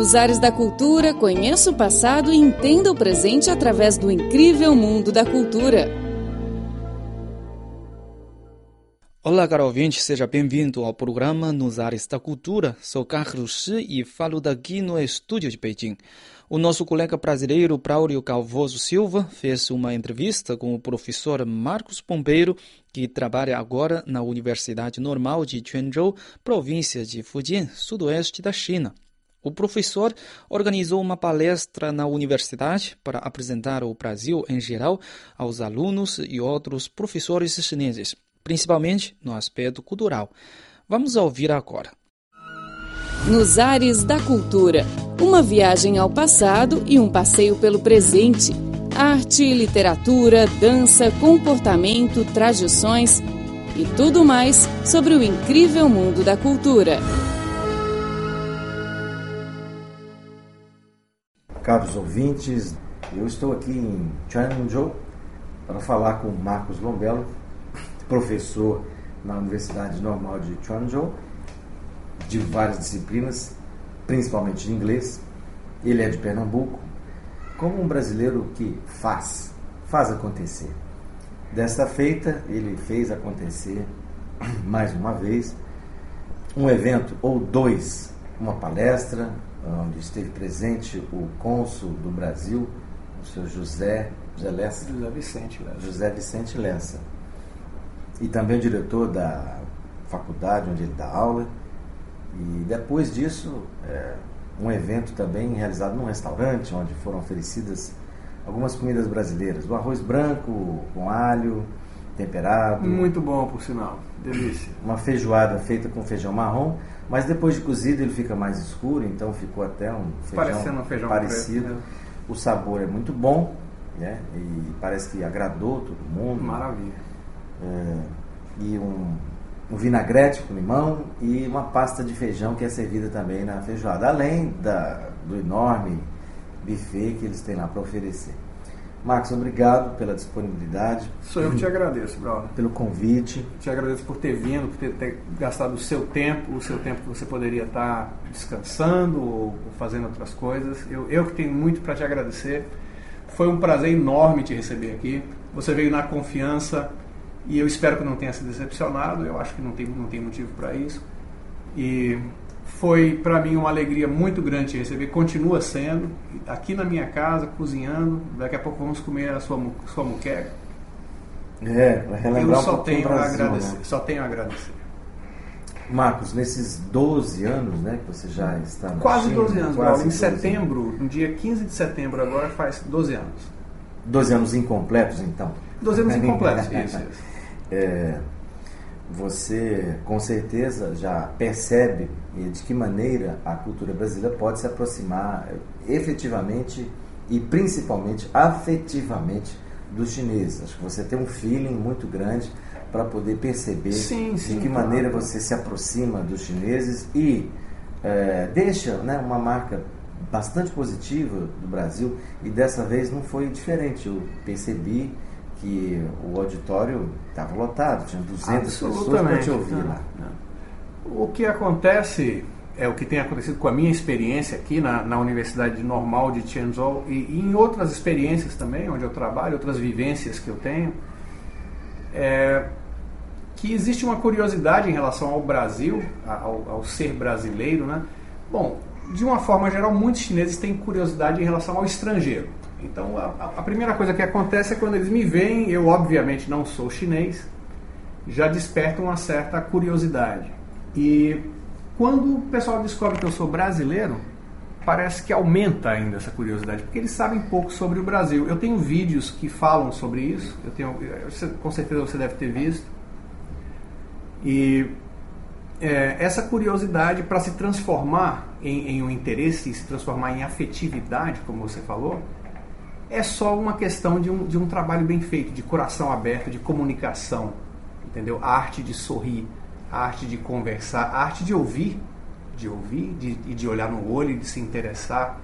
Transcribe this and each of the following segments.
Nos ares da cultura, conheça o passado e entenda o presente através do incrível mundo da cultura. Olá, caro ouvinte, seja bem-vindo ao programa Nos Ares da Cultura. Sou Carlos Shi e falo daqui no estúdio de Beijing. O nosso colega brasileiro Braulio Calvoso Silva fez uma entrevista com o professor Marcos Pombeiro, que trabalha agora na Universidade Normal de Quanzhou, província de Fujian, sudoeste da China. O professor organizou uma palestra na universidade para apresentar o Brasil em geral aos alunos e outros professores chineses, principalmente no aspecto cultural. Vamos ouvir agora. Nos ares da cultura, uma viagem ao passado e um passeio pelo presente. Arte, literatura, dança, comportamento, tradições e tudo mais sobre o incrível mundo da cultura. Caros ouvintes, eu estou aqui em Quanzhou para falar com Marcos Lombello, professor na Universidade Normal de Quanzhou de várias disciplinas, principalmente de inglês. Ele é de Pernambuco, como um brasileiro que faz, faz acontecer. Desta feita, ele fez acontecer mais uma vez um evento ou dois, uma palestra onde esteve presente o cônsul do Brasil, o senhor José José Lessa. José Vicente Lessa. José Vicente Lessa. E também o diretor da faculdade onde ele dá aula e depois disso, é, um evento também realizado num restaurante, onde foram oferecidas algumas comidas brasileiras. O arroz branco com alho, temperado. Muito bom, por sinal. Delícia. Uma feijoada feita com feijão marrom, mas depois de cozido ele fica mais escuro, então ficou até um feijão, Parecendo um feijão parecido. preto, né? O sabor é muito bom, né? E parece que agradou todo mundo. Maravilha. É, e um, um vinagrete com limão e uma pasta de feijão que é servida também na feijoada, além da, do enorme buffet que eles têm lá para oferecer. Marcos, obrigado pela disponibilidade, Sou eu que te agradeço, brother. pelo convite. Te agradeço por ter vindo, por ter, ter gastado o seu tempo, o seu tempo que você poderia estar descansando ou, ou fazendo outras coisas. Eu, eu que tenho muito para te agradecer. Foi um prazer enorme te receber aqui. Você veio na confiança e eu espero que não tenha se decepcionado. Eu acho que não tem, não tem motivo para isso. E foi para mim uma alegria muito grande receber. Continua sendo aqui na minha casa, cozinhando. Daqui a pouco vamos comer a sua, sua muqueca. É, para Eu relembrar um só o tenho a Brasil, agradecer. né? Só tenho a agradecer. Marcos, nesses 12 anos né, que você já está na Quase China, 12 anos, quase. Em 12 setembro, no dia 15 de setembro agora, faz 12 anos. 12 anos incompletos, então. 12 anos incompletos, isso, isso. É, você com certeza já percebe eh, de que maneira a cultura brasileira pode se aproximar eh, efetivamente e principalmente afetivamente dos chineses. Acho que você tem um feeling muito grande para poder perceber Sim, sim, de que claro. maneira você se aproxima dos chineses e eh, deixa né, uma marca bastante positiva do Brasil e dessa vez não foi diferente. Eu percebi que o auditório estava lotado, tinha 200 pessoas para te ouvir Não, lá. não. O que acontece é o que tem acontecido com a minha experiência aqui na, na Universidade Normal de Tianzhou e, e em outras experiências também, onde eu trabalho, outras vivências que eu tenho, é que existe uma curiosidade em relação ao Brasil, ao, ao ser brasileiro, né? Bom, de uma forma geral, muitos chineses têm curiosidade em relação ao estrangeiro. Então, a, a primeira coisa que acontece é quando eles me veem, eu obviamente não sou chinês, já desperta uma certa curiosidade. E quando o pessoal descobre que eu sou brasileiro, parece que aumenta ainda essa curiosidade, porque eles sabem pouco sobre o Brasil. Eu tenho vídeos que falam sobre isso, eu tenho, com certeza você deve ter visto. E é, essa curiosidade para se transformar em, em um interesse, se transformar em afetividade, como você falou, é só uma questão de um, de um trabalho bem feito, de coração aberto, de comunicação, entendeu? A arte de sorrir, a arte de conversar, a arte de ouvir, de ouvir de, e de olhar no olho, e de se interessar.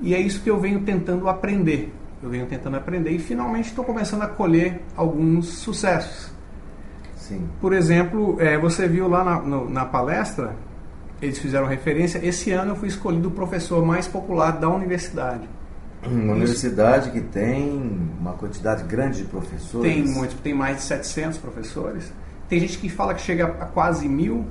E é isso que eu venho tentando aprender. Eu venho tentando aprender e finalmente estou começando a colher alguns sucessos. Sim. Por exemplo, é, você viu lá na, no- na palestra eles fizeram referência. Esse ano eu fui escolhido o professor mais popular da universidade. Uma universidade que tem uma quantidade grande de professores. Tem muitos, tem mais de 700 professores. Tem gente que fala que chega a quase mil.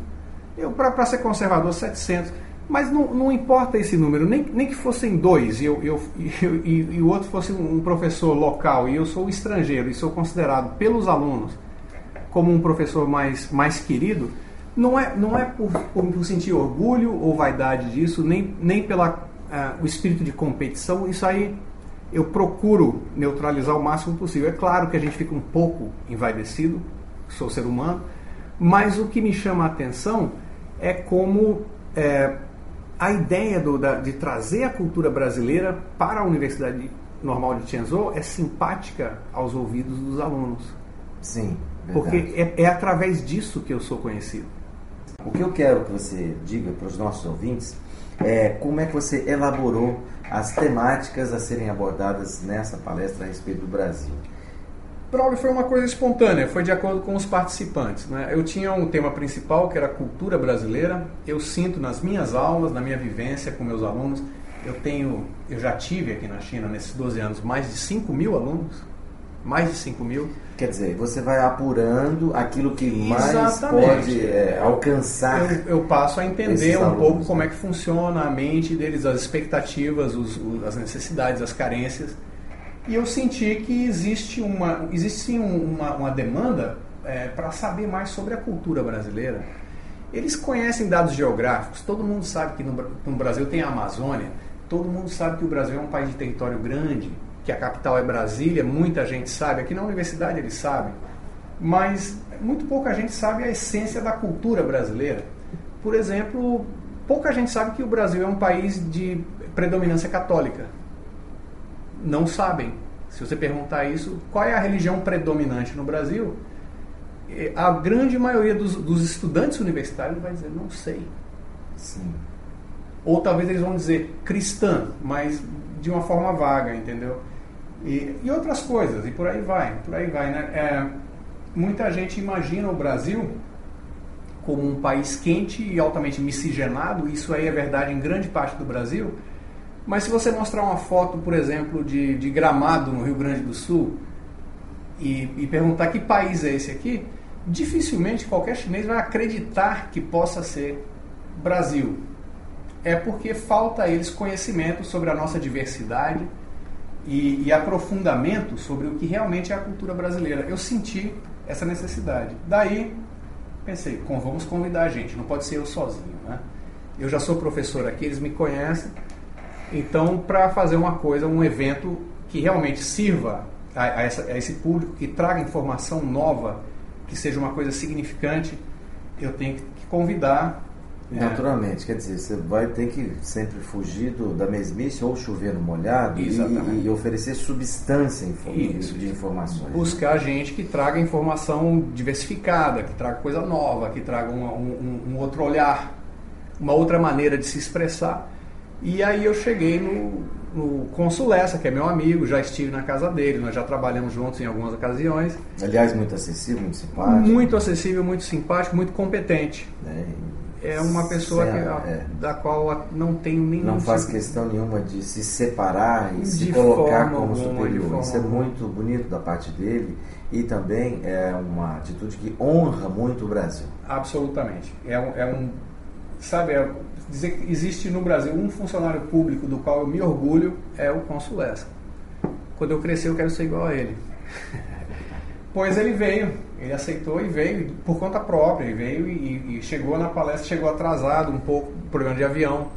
Eu, para ser conservador, 700. Mas não, não importa esse número, nem, nem que fossem dois e, eu, eu, e, e, o outro fosse um professor local e eu sou estrangeiro e sou considerado pelos alunos como um professor mais, mais querido, não é, não é por, por, por sentir orgulho ou vaidade disso, nem, nem pela uh, o espírito de competição. Isso aí eu procuro neutralizar o máximo possível. É claro que a gente fica um pouco envaidecido, sou ser humano, mas o que me chama a atenção é como é, a ideia do, da, de trazer a cultura brasileira para a Universidade Normal de Tianzhou é simpática aos ouvidos dos alunos. Sim. Verdade. Porque é, é através disso que eu sou conhecido. O que eu quero que você diga para os nossos ouvintes é como é que você elaborou as temáticas a serem abordadas nessa palestra a respeito do Brasil. Braulio foi uma coisa espontânea, foi de acordo com os participantes. Né? Eu tinha um tema principal que era cultura brasileira. Eu sinto nas minhas aulas, na minha vivência com meus alunos, eu tenho, eu já tive aqui na China nesses 12 anos mais de 5 mil alunos, mais de 5 mil. Quer dizer, você vai apurando aquilo que mais Exatamente. pode é, alcançar. Eu, eu, passo a entender um pouco como é que funciona a mente deles, as expectativas, os, os, as necessidades, as carências e eu senti que existe uma, existe sim uma, uma demanda é, para saber mais sobre a cultura brasileira. Eles conhecem dados geográficos, todo mundo sabe que no, no Brasil tem a Amazônia, todo mundo sabe que o Brasil é um país de território grande, que a capital é Brasília, muita gente sabe, aqui na universidade eles sabem, mas muito pouca gente sabe a essência da cultura brasileira. Por exemplo, pouca gente sabe que o Brasil é um país de predominância católica não sabem. Se você perguntar isso, qual é a religião predominante no Brasil? A grande maioria dos, dos estudantes universitários vai dizer, não sei. Sim. Ou talvez eles vão dizer cristã, mas de uma forma vaga, entendeu? E, e outras coisas, e por aí vai, por aí vai, né? É, muita gente imagina o Brasil como um país quente e altamente miscigenado, isso aí é verdade em grande parte do Brasil, mas se você mostrar uma foto, por exemplo, de, de Gramado no Rio Grande do Sul e, e perguntar que país é esse aqui, dificilmente qualquer chinês vai acreditar que possa ser Brasil. É porque falta a eles conhecimento sobre a nossa diversidade e, e, aprofundamento sobre o que realmente é a cultura brasileira. Eu senti essa necessidade. Daí pensei, vamos convidar a gente, não pode ser eu sozinho. Né? Eu já sou professor aqui, eles me conhecem, então, para fazer uma coisa, um evento que realmente sirva a, a, essa, a, esse público, que traga informação nova, que seja uma coisa significante, eu tenho que convidar. É. Naturalmente, é, quer dizer, você vai ter que sempre fugir do, da mesmice ou chover no molhado e, e, oferecer substância Isso. de informações. Buscar gente que traga informação diversificada, que traga coisa nova, que traga um, um outro olhar, uma outra maneira de se expressar e aí eu cheguei no, no Consulessa, que é meu amigo, já estive na casa dele, nós já trabalhamos juntos em algumas ocasiões. Aliás, muito acessível, muito simpático. Muito acessível, muito simpático, muito competente. É, é uma pessoa que, é. da qual não tenho nenhum. Não faz tipo, questão nenhuma de se separar e se colocar como superior. Isso é muito bonito da parte dele e também é uma atitude que honra muito o Brasil. Absolutamente. É um, é um sabe, é, dizer que existe no Brasil um funcionário público do qual eu me orgulho é o Consul Lessa. Quando eu crescer eu quero ser igual a ele. pois ele veio, ele aceitou e veio por conta própria, ele veio e, e chegou na palestra, chegou atrasado um pouco, problema de avião,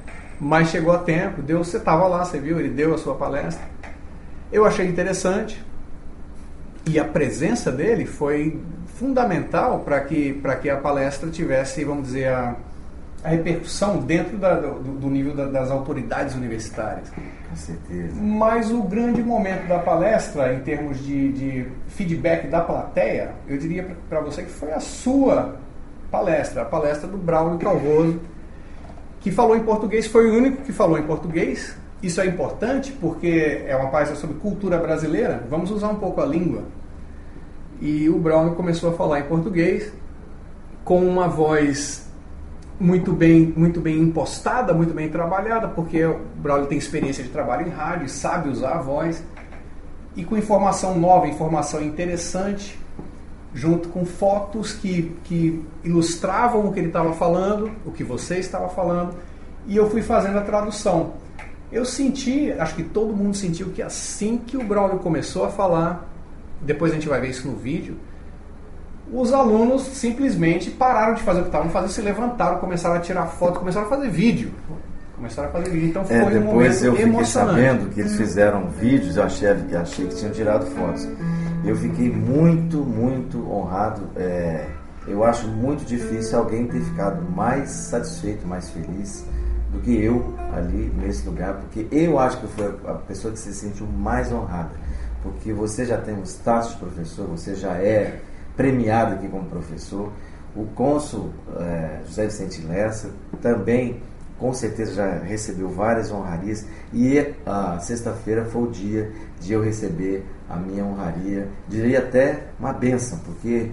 mas chegou a tempo, deu, você estava lá, você viu, ele deu a sua palestra. Eu achei interessante e a presença dele foi fundamental para que, que a palestra tivesse, vamos dizer, a, a repercussão dentro da, do, do, nível da, das autoridades universitárias. Com certeza. Mas o grande momento da palestra, em termos de, de feedback da plateia, eu diria para você que foi a sua palestra, a palestra do Braulio Calvoso, que falou em português, foi o único que falou em português. Isso é importante porque é uma palestra sobre cultura brasileira, vamos usar um pouco a língua. E o Braulio começou a falar em português com uma voz muito bem, muito bem impostada, muito bem trabalhada, porque o Braulio tem experiência de trabalho em rádio, sabe usar a voz, e com informação nova, informação interessante, junto com fotos que, que ilustravam o que ele estava falando, o que você estava falando, e eu fui fazendo a tradução. Eu senti, acho que todo mundo sentiu que assim que o Braulio começou a falar, depois a gente vai ver isso no vídeo, os alunos simplesmente pararam de fazer o que estavam fazendo, se levantaram, começaram a tirar foto, começaram a fazer vídeo. Começaram a fazer vídeo. Então foi é, um depois momento eu fiquei sabendo que eles fizeram vídeos, eu achei, achei que tinham tirado fotos. Eu fiquei muito, muito honrado. é, eu acho muito difícil alguém ter ficado mais satisfeito, mais feliz do que eu ali nesse lugar, porque eu acho que foi a pessoa que se sentiu mais honrada, porque você já tem um status de professor, você já é premiado aqui como professor. O cônsul é, José Vicente Lessa também, com certeza, já recebeu várias honrarias. E a sexta-feira foi o dia de eu receber a minha honraria, diria até uma benção, porque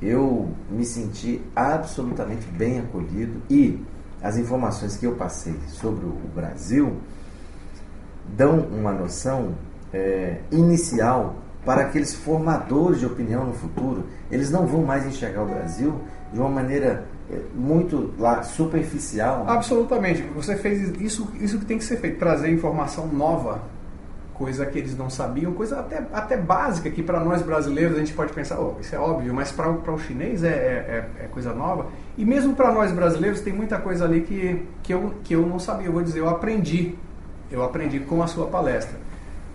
eu me senti absolutamente bem acolhido e as informações que eu passei sobre o Brasil dão uma noção é, inicial para aqueles formadores de opinião no futuro. Eles não vão mais enxergar o Brasil de uma maneira é, muito lá, superficial. Absolutamente. Você fez isso, isso que tem que ser feito, trazer informação nova, coisa que eles não sabiam, coisa até, até básica que para nós brasileiros a gente pode pensar, oh, isso é óbvio, mas para o chinês é, é, é, coisa nova. E mesmo para nós brasileiros tem muita coisa ali que, que, eu, que eu não sabia. Eu vou dizer, eu aprendi. Eu aprendi com a sua palestra.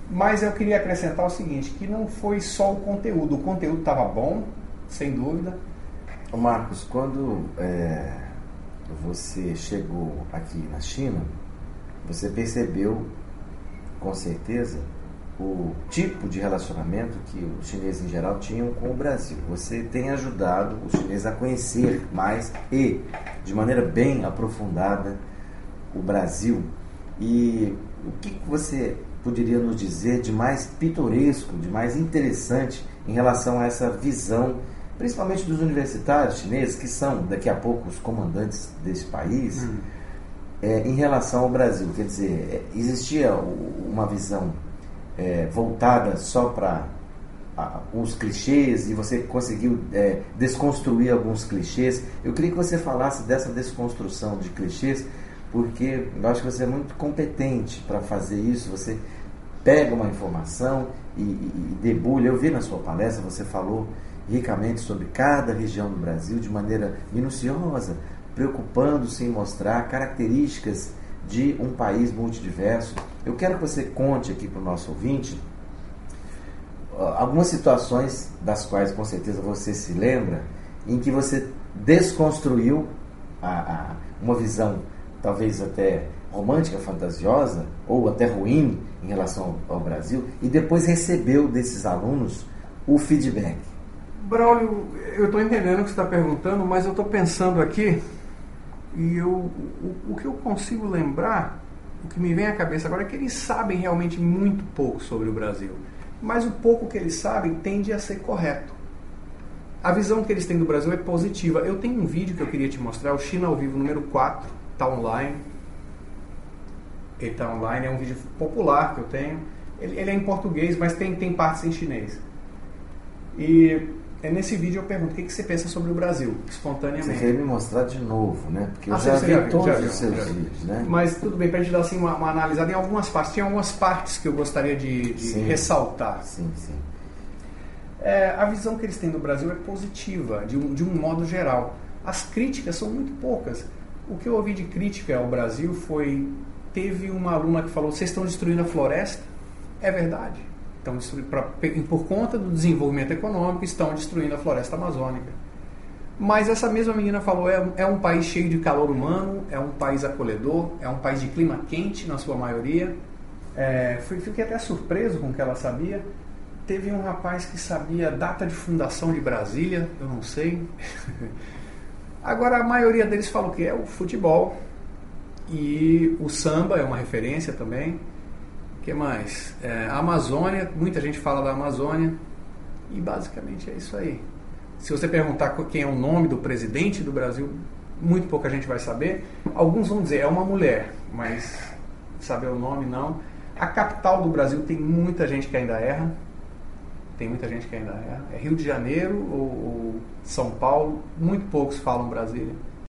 Mas eu queria acrescentar o seguinte, que não foi só o conteúdo. O conteúdo estava bom, sem dúvida. Marcos, quando é, você chegou aqui na China, você percebeu com certeza o tipo de relacionamento que os chineses em geral tinham com o Brasil. Você tem ajudado os chineses a conhecer mais e de maneira bem aprofundada o Brasil. E o que você poderia nos dizer de mais pitoresco, de mais interessante em relação a essa visão, principalmente dos universitários chineses, que são daqui a pouco os comandantes desse país, hum. é, em relação ao Brasil? Quer dizer, é, existia uma visão é, voltada só para os clichês e você conseguiu é, desconstruir alguns clichês. Eu queria que você falasse dessa desconstrução de clichês, porque eu acho que você é muito competente para fazer isso. Você pega uma informação e, e, e debulha. Eu vi na sua palestra, você falou ricamente sobre cada região do Brasil de maneira minuciosa, preocupando-se em mostrar características de um país multidiverso. Eu quero que você conte aqui para o nosso ouvinte algumas situações das quais com certeza você se lembra, em que você desconstruiu a, a, uma visão talvez até romântica, fantasiosa ou até ruim em relação ao Brasil e depois recebeu desses alunos o feedback? Braulio, eu estou entendendo o que você está perguntando, mas eu estou pensando aqui e eu, o, o, que eu consigo lembrar, o que me vem à cabeça agora é que eles sabem realmente muito pouco sobre o Brasil. Mas o pouco que eles sabem tende a ser correto. A visão que eles têm do Brasil é positiva. Eu tenho um vídeo que eu queria te mostrar, o China ao vivo número 4, está online, ele está online, é um vídeo popular que eu tenho. Ele, ele, é em português, mas tem, tem partes em chinês. E é nesse vídeo eu pergunto o que, que você pensa sobre o Brasil, espontaneamente. Você quer me mostrar de novo, né? Porque eu ah, já vi já todos já, os seus já, vídeos, né? Mas tudo bem, para a gente dar assim, uma, uma, analisada em algumas partes. Tem algumas partes que eu gostaria de, de sim. ressaltar. Sim, sim. É, a visão que eles têm do Brasil é positiva, de um, de um modo geral. As críticas são muito poucas. O que eu ouvi de crítica ao Brasil foi teve uma aluna que falou: vocês estão destruindo a floresta? É verdade. Estão pra, por conta do desenvolvimento econômico, estão destruindo a floresta amazônica. Mas essa mesma menina falou: é, é um país cheio de calor humano, é um país acolhedor, é um país de clima quente na sua maioria. É, fui, fiquei até surpreso com o que ela sabia. Teve um rapaz que sabia data de fundação de Brasília, eu não sei. Agora a maioria deles falou que é o futebol, e o samba é uma referência também. O que mais? É, a Amazônia, muita gente fala da Amazônia. E basicamente é isso aí. Se você perguntar quem é o nome do presidente do Brasil, muito pouca gente vai saber. Alguns vão dizer, é uma mulher, mas saber o nome não. A capital do Brasil tem muita gente que ainda erra. Tem muita gente que ainda erra. É Rio de Janeiro ou, ou São Paulo, muito poucos falam Brasília.